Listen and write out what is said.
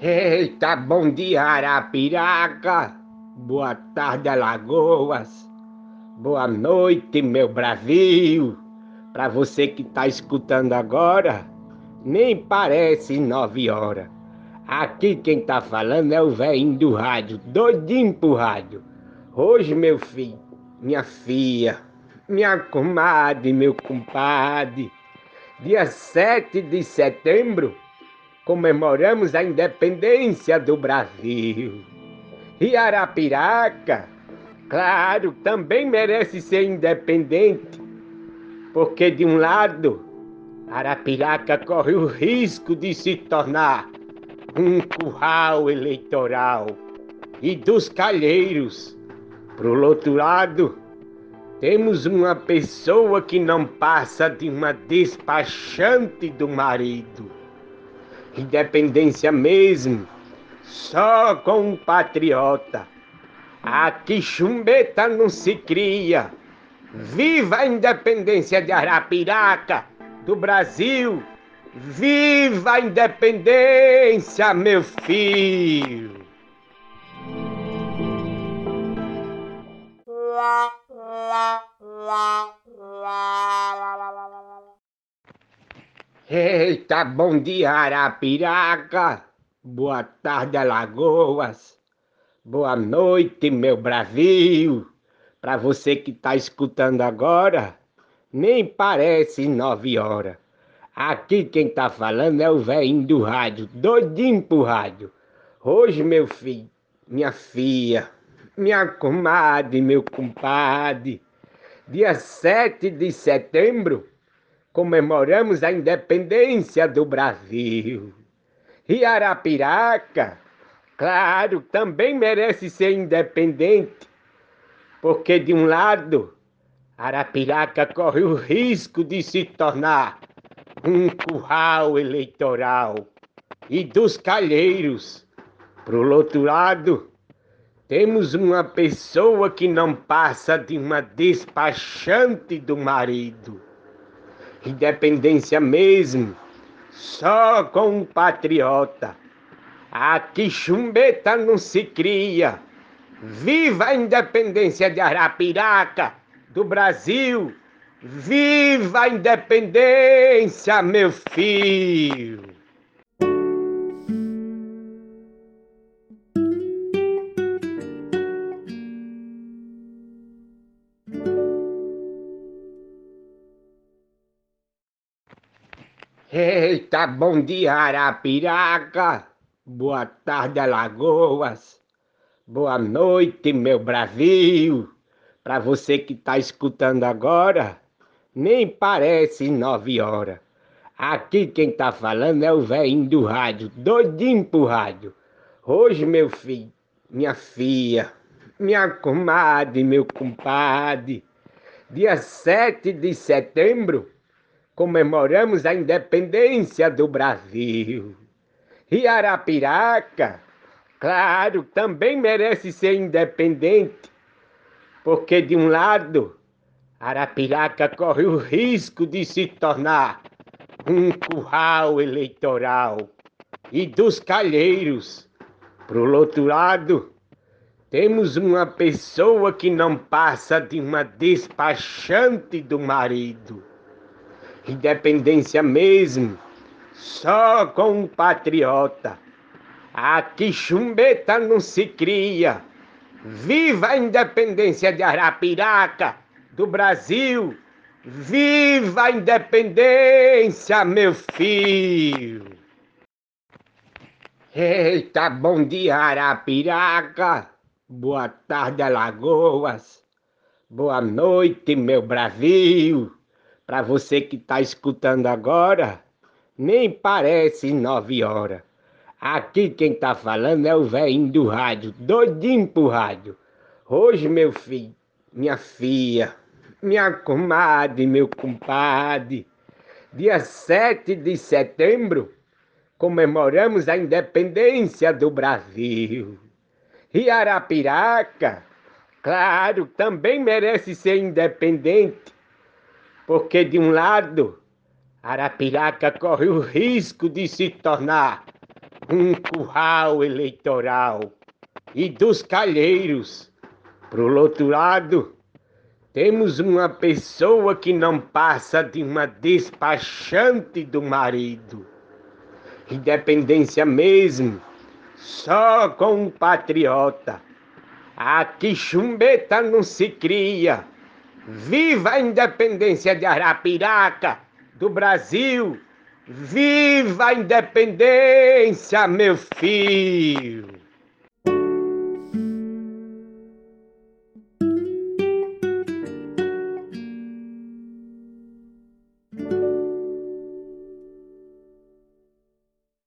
Eita, bom dia Arapiraca, boa tarde Alagoas, boa noite meu Brasil. Para você que tá escutando agora, nem parece nove horas. Aqui quem tá falando é o velhinho do rádio, doidinho pro rádio. Hoje, meu filho, minha filha, minha comadre, meu compadre, dia 7 de setembro, comemoramos a independência do Brasil. E Arapiraca, claro, também merece ser independente, porque de um lado, Arapiraca corre o risco de se tornar um curral eleitoral e dos calheiros. Pro outro lado, temos uma pessoa que não passa de uma despachante do marido independência mesmo, só com um patriota. Aqui chumbeta não se cria. Viva a independência de Arapiraca, do Brasil! Viva a independência, meu filho! lá, lá, lá, lá, lá, lá. Eita, bom dia Arapiraca, boa tarde Alagoas, boa noite meu Brasil. Para você que tá escutando agora, nem parece nove horas. Aqui quem tá falando é o velhinho do rádio, doidinho pro rádio. Hoje, meu filho, minha filha, minha comadre, meu compadre, dia 7 de setembro, comemoramos a independência do Brasil. E Arapiraca, claro, também merece ser independente, porque de um lado, Arapiraca corre o risco de se tornar um curral eleitoral e dos calheiros. Pro outro lado, temos uma pessoa que não passa de uma despachante do marido independência mesmo, só com um patriota. Aqui chumbeta não se cria. Viva a independência de Arapiraca, do Brasil! Viva a independência, meu filho! Eita, bom dia Arapiraca, boa tarde Alagoas, boa noite meu Brasil. Para você que tá escutando agora, nem parece nove horas. Aqui quem tá falando é o velhinho do rádio, doidinho pro rádio. Hoje, meu filho, minha filha, minha comadre, meu compadre, dia 7 de setembro, comemoramos a independência do Brasil. E Arapiraca, claro, também merece ser independente, porque de um lado, Arapiraca corre o risco de se tornar um curral eleitoral e dos calheiros. Pro outro lado, temos uma pessoa que não passa de uma despachante do marido independência mesmo, só com um patriota. Aqui chumbeta não se cria. Viva a independência de Arapiraca, do Brasil! Viva a independência, meu filho! Eita, bom dia Arapiraca, boa tarde Alagoas, boa noite meu Brasil. Para você que está escutando agora, nem parece nove horas. Aqui quem tá falando é o velhinho do rádio, doidinho pro rádio. Hoje, meu filho, minha filha, minha comadre, meu compadre, dia 7 de setembro, comemoramos a independência do Brasil. E Arapiraca, claro, também merece ser independente porque de um lado, Arapiraca corre o risco de se tornar um curral eleitoral e dos calheiros. Pro outro lado, temos uma pessoa que não passa de uma despachante do marido. Independência mesmo, só com um patriota. Aqui chumbeta não se cria. Viva a independência de Arapiraca, do Brasil! Viva a independência, meu filho!